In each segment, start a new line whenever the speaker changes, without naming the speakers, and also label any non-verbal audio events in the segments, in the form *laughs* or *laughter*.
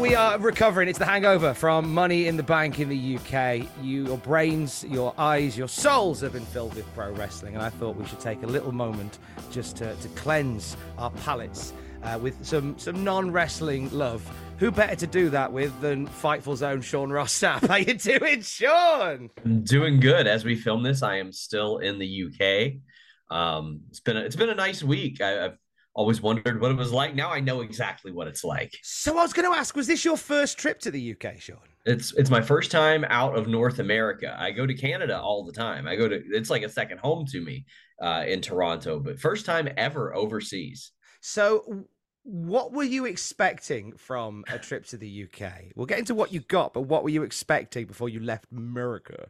We are recovering. It's the hangover from Money in the Bank in the UK. You, your brains, your eyes, your souls have been filled with pro wrestling, and I thought we should take a little moment just to, to cleanse our palates uh, with some some non wrestling love. Who better to do that with than Fightful's own Sean Ross Sapp? How you doing, Sean?
I'm doing good as we film this. I am still in the UK. Um, it's been a, it's been a nice week. I, I've always wondered what it was like. Now I know exactly what it's like.
So I was going to ask, was this your first trip to the UK, Sean?
It's it's my first time out of North America. I go to Canada all the time. I go to it's like a second home to me uh, in Toronto, but first time ever overseas.
So, what were you expecting from a trip to the UK? We'll get into what you got, but what were you expecting before you left America?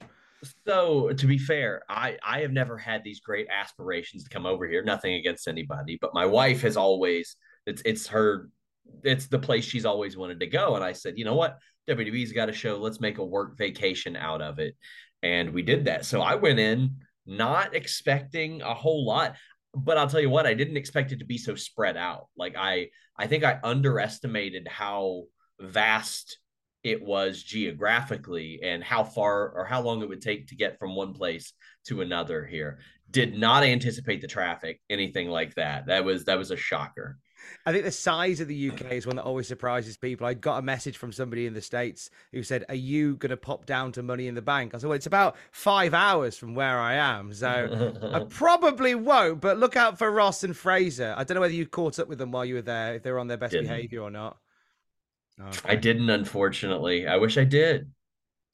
So to be fair, I I have never had these great aspirations to come over here. Nothing against anybody, but my wife has always it's it's her it's the place she's always wanted to go. And I said, you know what, WWE's got a show. Let's make a work vacation out of it, and we did that. So I went in not expecting a whole lot, but I'll tell you what, I didn't expect it to be so spread out. Like I I think I underestimated how vast it was geographically and how far or how long it would take to get from one place to another here. Did not anticipate the traffic, anything like that. That was that was a shocker.
I think the size of the UK is one that always surprises people. I got a message from somebody in the States who said, Are you going to pop down to Money in the Bank? I said, Well, it's about five hours from where I am. So I *laughs* probably won't, but look out for Ross and Fraser. I don't know whether you caught up with them while you were there, if they were on their best
Didn't.
behavior or not.
I didn't, unfortunately. I wish I did.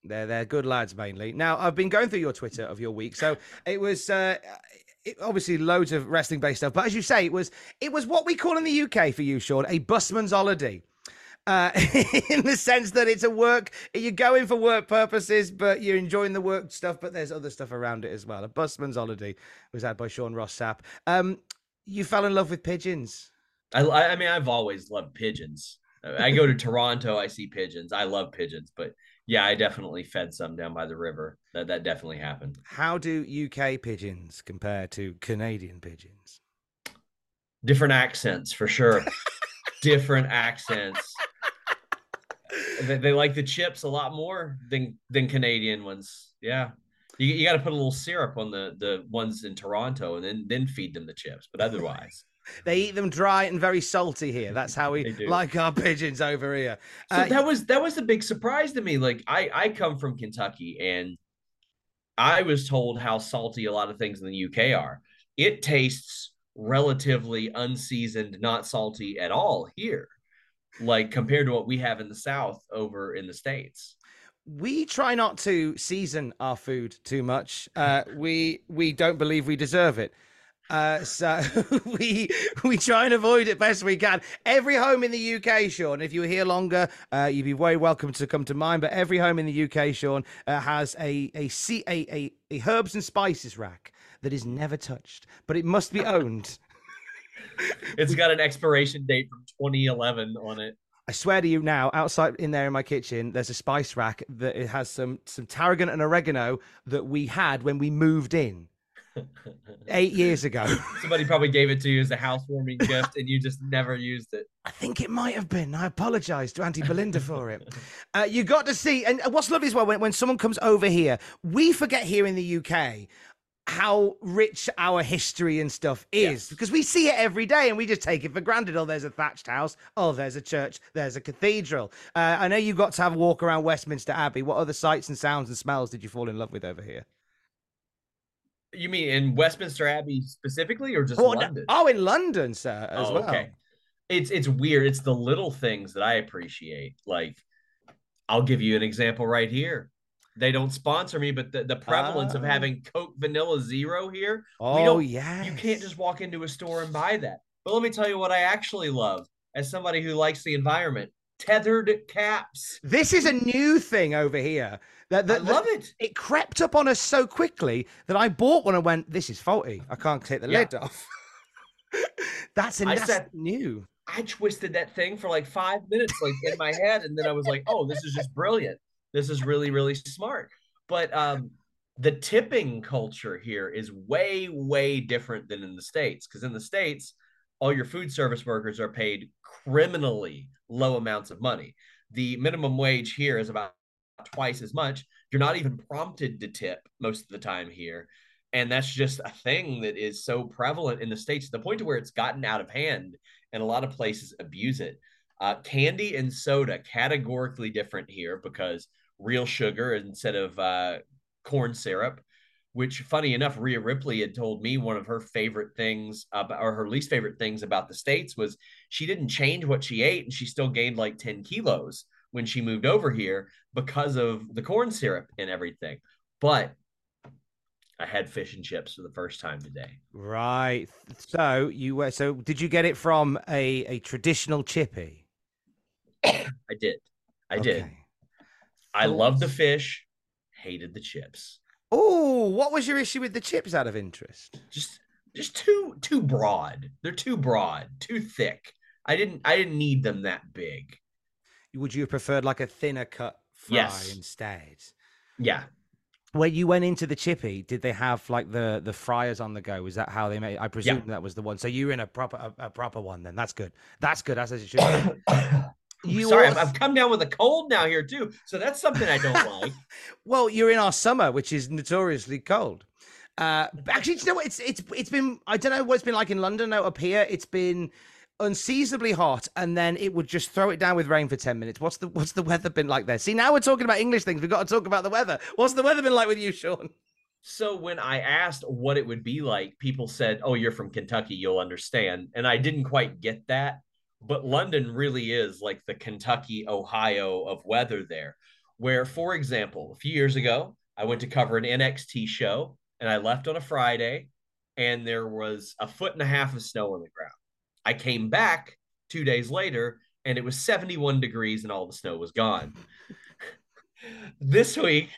They're they're good lads mainly. Now I've been going through your Twitter of your week, so it was uh, it, obviously loads of wrestling based stuff. But as you say, it was it was what we call in the UK for you, Sean, a busman's holiday. Uh, *laughs* in the sense that it's a work, you're going for work purposes, but you're enjoying the work stuff, but there's other stuff around it as well. A busman's holiday was had by Sean Ross Sapp. Um, you fell in love with pigeons.
I I mean, I've always loved pigeons. I go to Toronto, I see pigeons. I love pigeons, but yeah, I definitely fed some down by the river. That that definitely happened.
How do UK pigeons compare to Canadian pigeons?
Different accents for sure. Different accents. They, they like the chips a lot more than than Canadian ones. Yeah. You, you got to put a little syrup on the the ones in Toronto and then then feed them the chips. But otherwise,
They eat them dry and very salty here. That's how we like our pigeons over here.
So
Uh,
that was that was the big surprise to me. Like I I come from Kentucky and I was told how salty a lot of things in the UK are. It tastes relatively unseasoned, not salty at all here. Like compared to what we have in the South over in the States.
we try not to season our food too much. Uh, we we don't believe we deserve it. Uh, so *laughs* we we try and avoid it best we can. Every home in the UK, Sean, if you were here longer, uh, you'd be very welcome to come to mine. But every home in the UK, Sean, uh, has a a, a a a herbs and spices rack that is never touched, but it must be owned. *laughs*
It's got an expiration date from 2011 on it.
I swear to you now, outside in there in my kitchen, there's a spice rack that it has some some tarragon and oregano that we had when we moved in eight years ago. *laughs*
Somebody probably gave it to you as a housewarming gift and you just never used it.
I think it might have been. I apologise to Auntie Belinda for it. Uh, you got to see, and what's lovely as well when, when someone comes over here, we forget here in the UK. how rich our history and stuff is because we see it every day and we just take it for granted. Oh, there's a thatched house. Oh, there's a church. There's a cathedral. Uh, I know you got to have a walk around Westminster Abbey. What other sights and sounds and smells did you fall in love with over here?
You mean in Westminster Abbey specifically, or just
Oh, no-
London?
oh, in London, sir, as
Oh,
well.
okay. It's it's weird. It's the little things that I appreciate. Like, I'll give you an example right here. They don't sponsor me, but the, the prevalence of
Oh.
having Coke Vanilla Zero here,
Oh, yeah.
you can't just walk into a store and buy that. But let me tell you what I actually love as somebody who likes the environment tethered caps.
This is a new thing over here. That, that,
I love it.
It crept up on us so quickly that I bought one and went, "This is faulty. I can't take the
Yeah.
lid off." *laughs* that's, a,
I
that's
said-
new.
I twisted that thing for like five minutes, like in my head, and then I was like, "Oh, this is just brilliant. This is really, really smart." But um, the tipping culture here is way, way different than in the states. Because in the states, all your food service workers are paid criminally low amounts of money. The minimum wage here is about twice as much. You're not even prompted to tip most of the time here. And that's just a thing that is so prevalent in the States to the point to where it's gotten out of hand and a lot of places abuse it. Uh, candy and soda categorically different here because real sugar instead of uh, corn syrup. Which, funny enough, Rhea Ripley had told me one of her favorite things about, or her least favorite things about the states was she didn't change what she ate, and she still gained like ten kilos when she moved over here because of the corn syrup and everything. But I had fish and chips for the first time today.
Right. So you were. So did you get it from a a traditional chippy? *coughs*
I did. I did. I loved the fish, hated the chips.
Oh, what was your issue with the chips? Out of interest.
Just just too too broad. They're too broad, too thick. I didn't I didn't need them that big.
Would you have preferred like a thinner cut fry
Yes.
instead?
Yeah.
When you went into the chippy, did they have like the the fryers on the go? Is that how they made? I presume that was the one. So you were in a proper a, a proper one then. That's good. That's good. That's as it should be. *coughs* You
Sorry, I've, I've come down with a cold now here too. So that's something I don't *laughs* like.
Well, you're in our summer, which is notoriously cold. Uh, actually, do you know what? It's it's it's been. I don't know what it's been like in London. Now up here, it's been unseasonably hot, and then it would just throw it down with rain for ten minutes. What's the what's the weather been like there? See, now we're talking about English things. We've got to talk about the weather. What's the weather been like with you, Sean?
So when I asked what it would be like, people said, "Oh, you're from Kentucky, you'll understand." And I didn't quite get that, but London really is like the Kentucky, Ohio of weather there. Where, for example, a few years ago, I went to cover an NXT show and I left on a Friday and there was a foot and a half of snow on the ground. I came back 2 days later and it was 71 degrees and all the snow was gone. *laughs* this week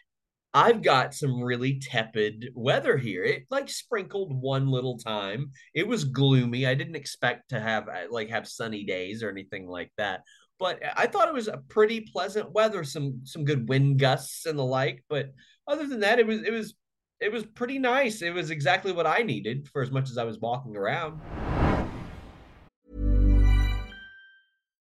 I've got some really tepid weather here. It like sprinkled one little time. It was gloomy. I didn't expect to have uh, like have sunny days or anything like that. But I thought it was a pretty pleasant weather, some some good wind gusts and the like, but other than that it was it was it was pretty nice. It was exactly what I needed for as much as I was walking around.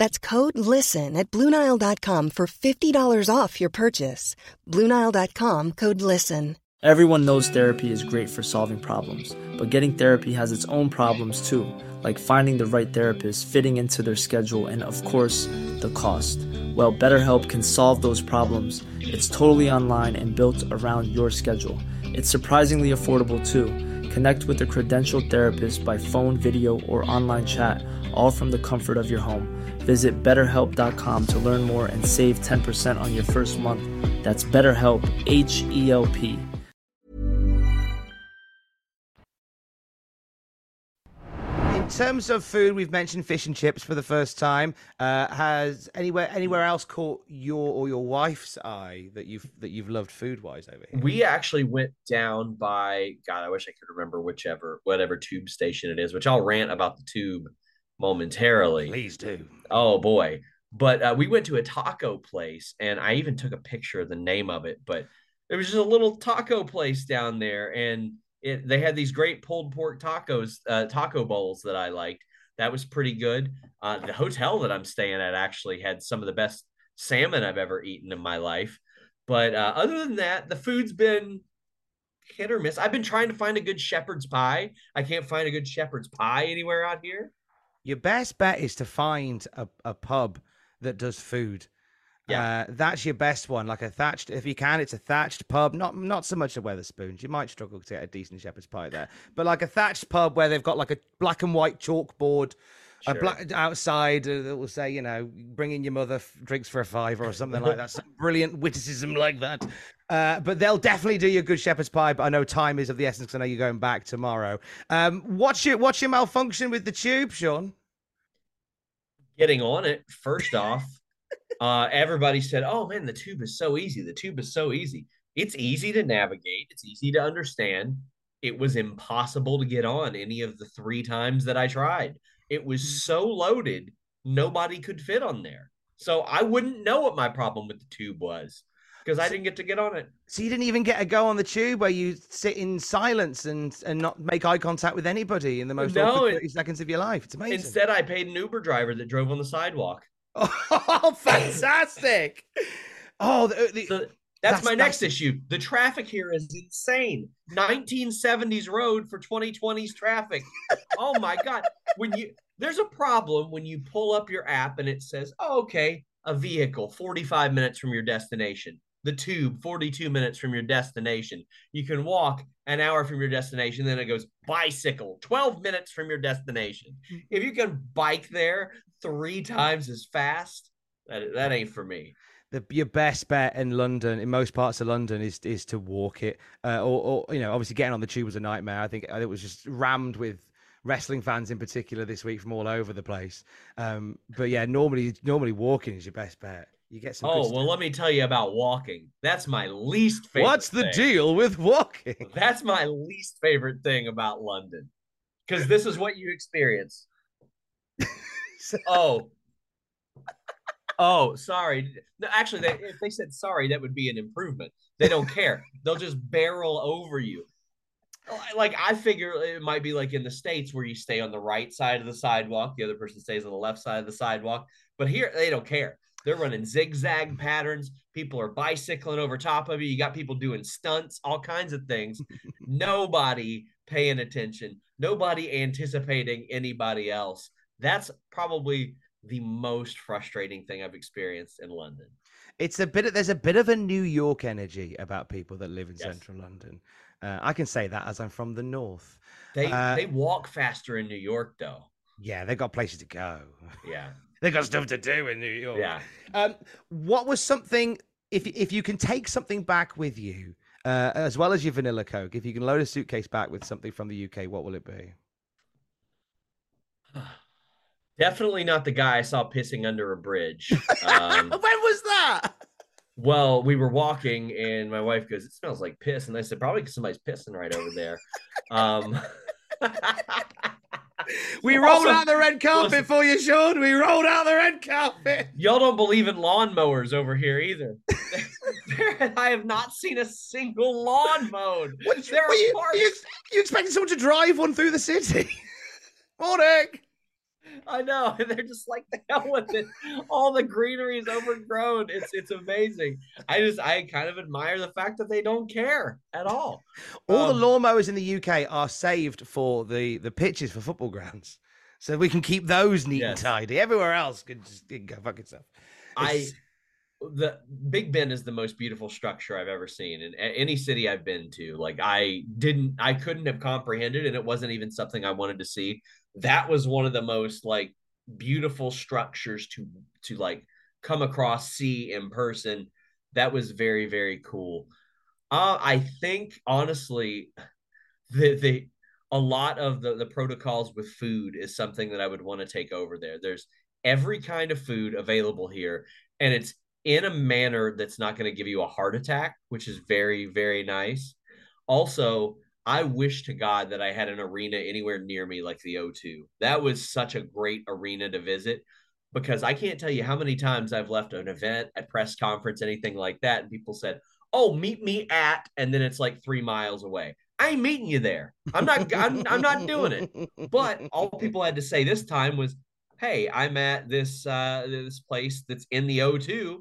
That's code LISTEN at Bluenile.com for $50 off your purchase. Bluenile.com code LISTEN.
Everyone knows therapy is great for solving problems, but getting therapy has its own problems too, like finding the right therapist, fitting into their schedule, and of course, the cost. Well, BetterHelp can solve those problems. It's totally online and built around your schedule. It's surprisingly affordable too. Connect with a credentialed therapist by phone, video, or online chat, all from the comfort of your home. Visit betterhelp.com to learn more and save 10% on your first month. That's BetterHelp, H E L P.
In terms of food, we've mentioned fish and chips for the first time. Uh, has anywhere anywhere else caught your or your wife's eye that you've that you've loved food wise over here?
We actually went down by God. I wish I could remember whichever whatever tube station it is, which I'll rant about the tube momentarily.
Please do.
Oh boy. But uh, we went to a taco place and I even took a picture of the name of it. But it was just a little taco place down there and it, they had these great pulled pork tacos, uh, taco bowls that I liked. That was pretty good. Uh, the hotel that I'm staying at actually had some of the best salmon I've ever eaten in my life. But uh, other than that, the food's been hit or miss. I've been trying to find a good shepherd's pie. I can't find a good shepherd's pie anywhere out here.
Your best bet is to find a, a pub that does food.
Yeah.
Uh, that's your best one. Like a thatched, if you can, it's a thatched pub. Not not so much a Wetherspoons. You might struggle to get a decent shepherd's pie there, but like a thatched pub where they've got like a black and white chalkboard. A black outside uh, that will say, you know, bring in your mother f- drinks for a fiver or something like that. Some brilliant witticism like that. Uh, but they'll definitely do you a good shepherd's pie. But I know time is of the essence. I know you're going back tomorrow. Um, what's your what's your malfunction with the tube, Sean?
getting on it first off *laughs* uh everybody said oh man the tube is so easy the tube is so easy it's easy to navigate it's easy to understand it was impossible to get on any of the three times that i tried it was mm-hmm. so loaded nobody could fit on there so i wouldn't know what my problem with the tube was because i didn't get to get on it
So you didn't even get a go on the tube where you sit in silence and and not make eye contact with anybody in the most
No,
awkward
it-
30 seconds of your life. It's amazing.
instead i paid an uber driver that drove on the sidewalk *laughs*
oh, fantastic! *laughs* Oh, the, the,
So that's,
That's-
my next issue. The traffic here is insane. 1970s road for 2020s traffic. oh my god. When you there's a problem when you pull up your app and it says, oh, "Okay, a vehicle 45 minutes from your destination." The tube 42 minutes from your destination. You can walk an hour from your destination then it goes bicycle 12 minutes from your destination. Hmm. If you can bike there 3 times as fast, that that ain't for me.
The your best bet in London, in most parts of London, is is to walk it. Uh, or, or you know, obviously getting on the tube was a nightmare. I think it was just rammed with wrestling fans in particular this week from all over the place. Um, but yeah, normally normally walking is your best bet. You get some.
Oh, well, let me tell you about walking. That's my least favorite.
What's the
thing.
deal with walking? *laughs*
That's my least favorite thing about London. Because this is what you experience. *laughs* Oh. Oh, sorry. No, actually, they, if they said sorry, that would be an improvement. They don't care. They'll just barrel over you. Like I figure it might be like in the states where you stay on the right side of the sidewalk, the other person stays on the left side of the sidewalk. But here they don't care. They're running zigzag patterns. People are bicycling over top of you. You got people doing stunts, all kinds of things. *laughs* Nobody paying attention. Nobody anticipating anybody else. That's probably the most frustrating thing I've experienced in London.
It's a bit. Of, there's a bit of a New York energy about people that live in
Yes.
central London. Uh, I can say that as I'm from the north.
They
Uh,
they walk faster in New York though.
Yeah, they've got places to go.
Yeah. *laughs*
They've got stuff to do in New York.
Yeah.
Um, what was something if if you can take something back with you, uh, as well as your vanilla coke, if you can load a suitcase back with something from the UK, what will it be? *sighs* *sighs* *sighs*
Definitely not the guy I saw pissing under a bridge. *laughs* Um, *laughs*
when was that?
well, we were walking and my wife goes, It smells like piss. And I said, Probably somebody's pissing right over there. Um, *laughs*
We
Also-
rolled out the red carpet
listen.
for you, Sean. We rolled out the red carpet.
Y'all don't believe in lawnmowers over here either. I have not seen a single lawn mowed.
What,
There are
you,
parts-
you, you expecting someone to drive one through the city? Morning.
I know. *laughs* They're just like the hell with it. All the greenery is overgrown. It's it's amazing. I just I kind of admire the fact that they don't care at all.
All
Um,
the lawnmowers in the UK are saved for the the pitches for football grounds, so we can keep those neat and tidy. Everywhere else could just go fuck itself.
I
It's-
the Big Ben is the most beautiful structure I've ever seen in any city I've been to. Like I didn't, I couldn't have comprehended, and it wasn't even something I wanted to see. That was one of the most like beautiful structures to to like come across, see in person. That was very very cool. Uh, I think honestly, the the a lot of the the protocols with food is something that I would want to take over there. There's every kind of food available here, and it's in a manner that's not going to give you a heart attack, which is very, very nice. Also, I wish to God that I had an arena anywhere near me like the O2. That was such a great arena to visit because I can't tell you how many times I've left an event, a press conference, anything like that, and people said, "Oh, meet me at," and then it's like three miles away. I ain't meeting you there. I'm not. I'm, I'm not doing it. But all people had to say this time was, "Hey, I'm at this uh, this place that's in the O2.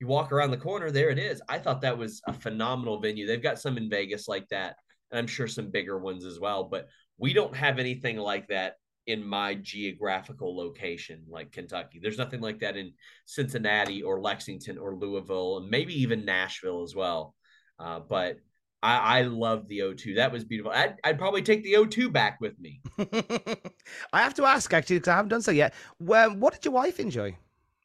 You walk around the corner, there it is." I thought that was a phenomenal venue. They've got some in Vegas like that, and I'm sure some bigger ones as well. But we don't have anything like that in my geographical location, like Kentucky. There's nothing like that in Cincinnati or Lexington or Louisville, and maybe even Nashville as well. Uh, but I, I love the O2. That was beautiful. I'd, I'd probably take the O2 back with me. *laughs*
I have to ask actually because I haven't done so yet. Well, what did your wife enjoy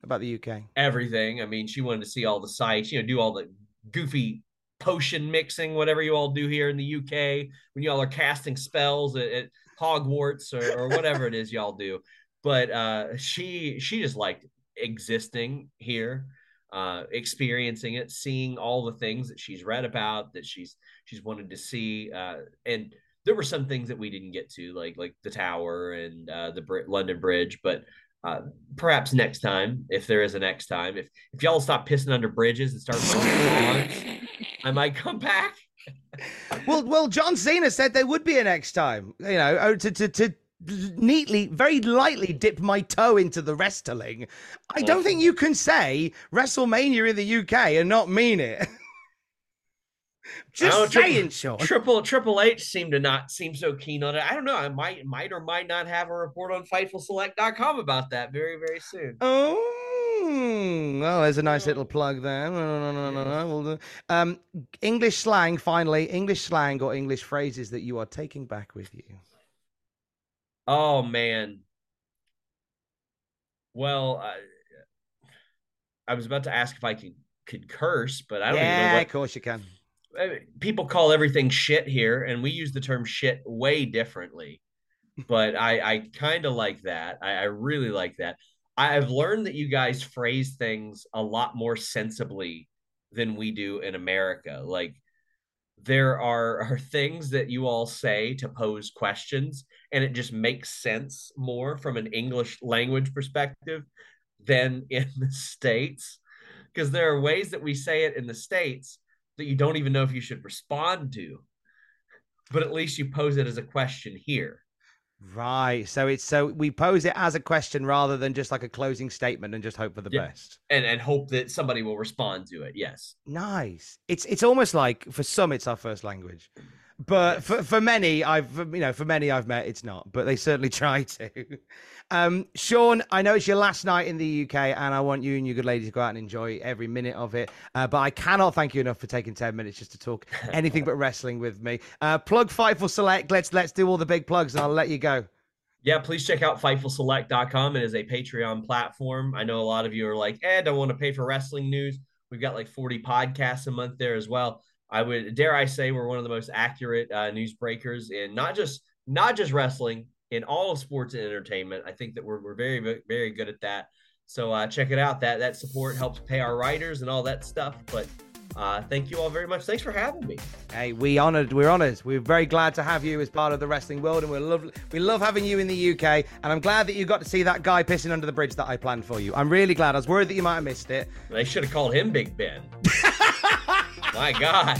about the UK?
Everything. I mean, she wanted to see all the sites, you know, do all the goofy potion mixing, whatever you all do here in the UK when y'all are casting spells at, at Hogwarts or, or whatever it is y'all do. But uh, she she just liked existing here, uh, experiencing it, seeing all the things that she's read about, that she's she's wanted to see, uh, and there were some things that we didn't get to, like like the tower and uh, the Br- London Bridge, but uh, perhaps next time, if there is a next time, if if y'all stop pissing under bridges and start lawns, I might come back. *laughs*
well, well, John Cena said there would be a next time. You know, oh, to to to neatly, very lightly dip my toe into the wrestling. I don't think you can say WrestleMania in the UK and not mean it. *laughs* Just
Oh, Tri-
saying, Sean.
Triple Triple H seemed to not seem so keen on it. I don't know. I might might or might not have a report on FightfulSelect.com about that very very soon.
Oh, well, there's a nice little plug there. No, no, no, no, no. Um, English slang, finally, English slang or English phrases that you are taking back with you.
Oh man. Well, I, I was about to ask if I could could curse, but I don't even know
yeah,
what
of course you can.
People call everything shit here, and we use the term shit way differently. *laughs* But I, I kind of like that. I, I really like that. I've learned that you guys phrase things a lot more sensibly than we do in America. Like there are, are things that you all say to pose questions, and it just makes sense more from an English language perspective than in *laughs* the States. Because there are ways that we say it in the States that you don't even know if you should respond to. But at least you pose it as a question here.
Right. So it's so we pose it as a question rather than just like a closing statement and just hope for the
Yeah.
best.
And and hope that somebody will respond to it. Yes.
Nice. It's it's almost like for some it's our first language. But for, for many I've you know, for many I've met it's not, but they certainly *laughs* try to. Um Sean, I know it's your last night in the UK and I want you and your good lady to go out and enjoy every minute of it. Uh, but I cannot thank you enough for taking 10 minutes just to talk *laughs* anything but wrestling with me. Uh plug Fightful Select. Let's let's do all the big plugs and I'll let you go.
Yeah, please check out FightfulSelect.com. It is a Patreon platform. I know a lot of you are like, eh, don't want to pay for wrestling news. We've got like 40 podcasts a month there as well. I would dare I say we're one of the most accurate uh, news breakers in not just not just wrestling, in all of sports and entertainment. I think that we're, we're very, very, good at that. So uh, check it out. That that support helps pay our writers and all that stuff. But uh, thank you all very much. Thanks for having me.
Hey, we honored. We're honored. We're very glad to have you as part of the wrestling world, and we love we love having you in the UK. And I'm glad that you got to see that guy pissing under the bridge that I planned for you. I'm really glad. I was worried that you might have missed it.
They should have called him Big Ben. *laughs* My God.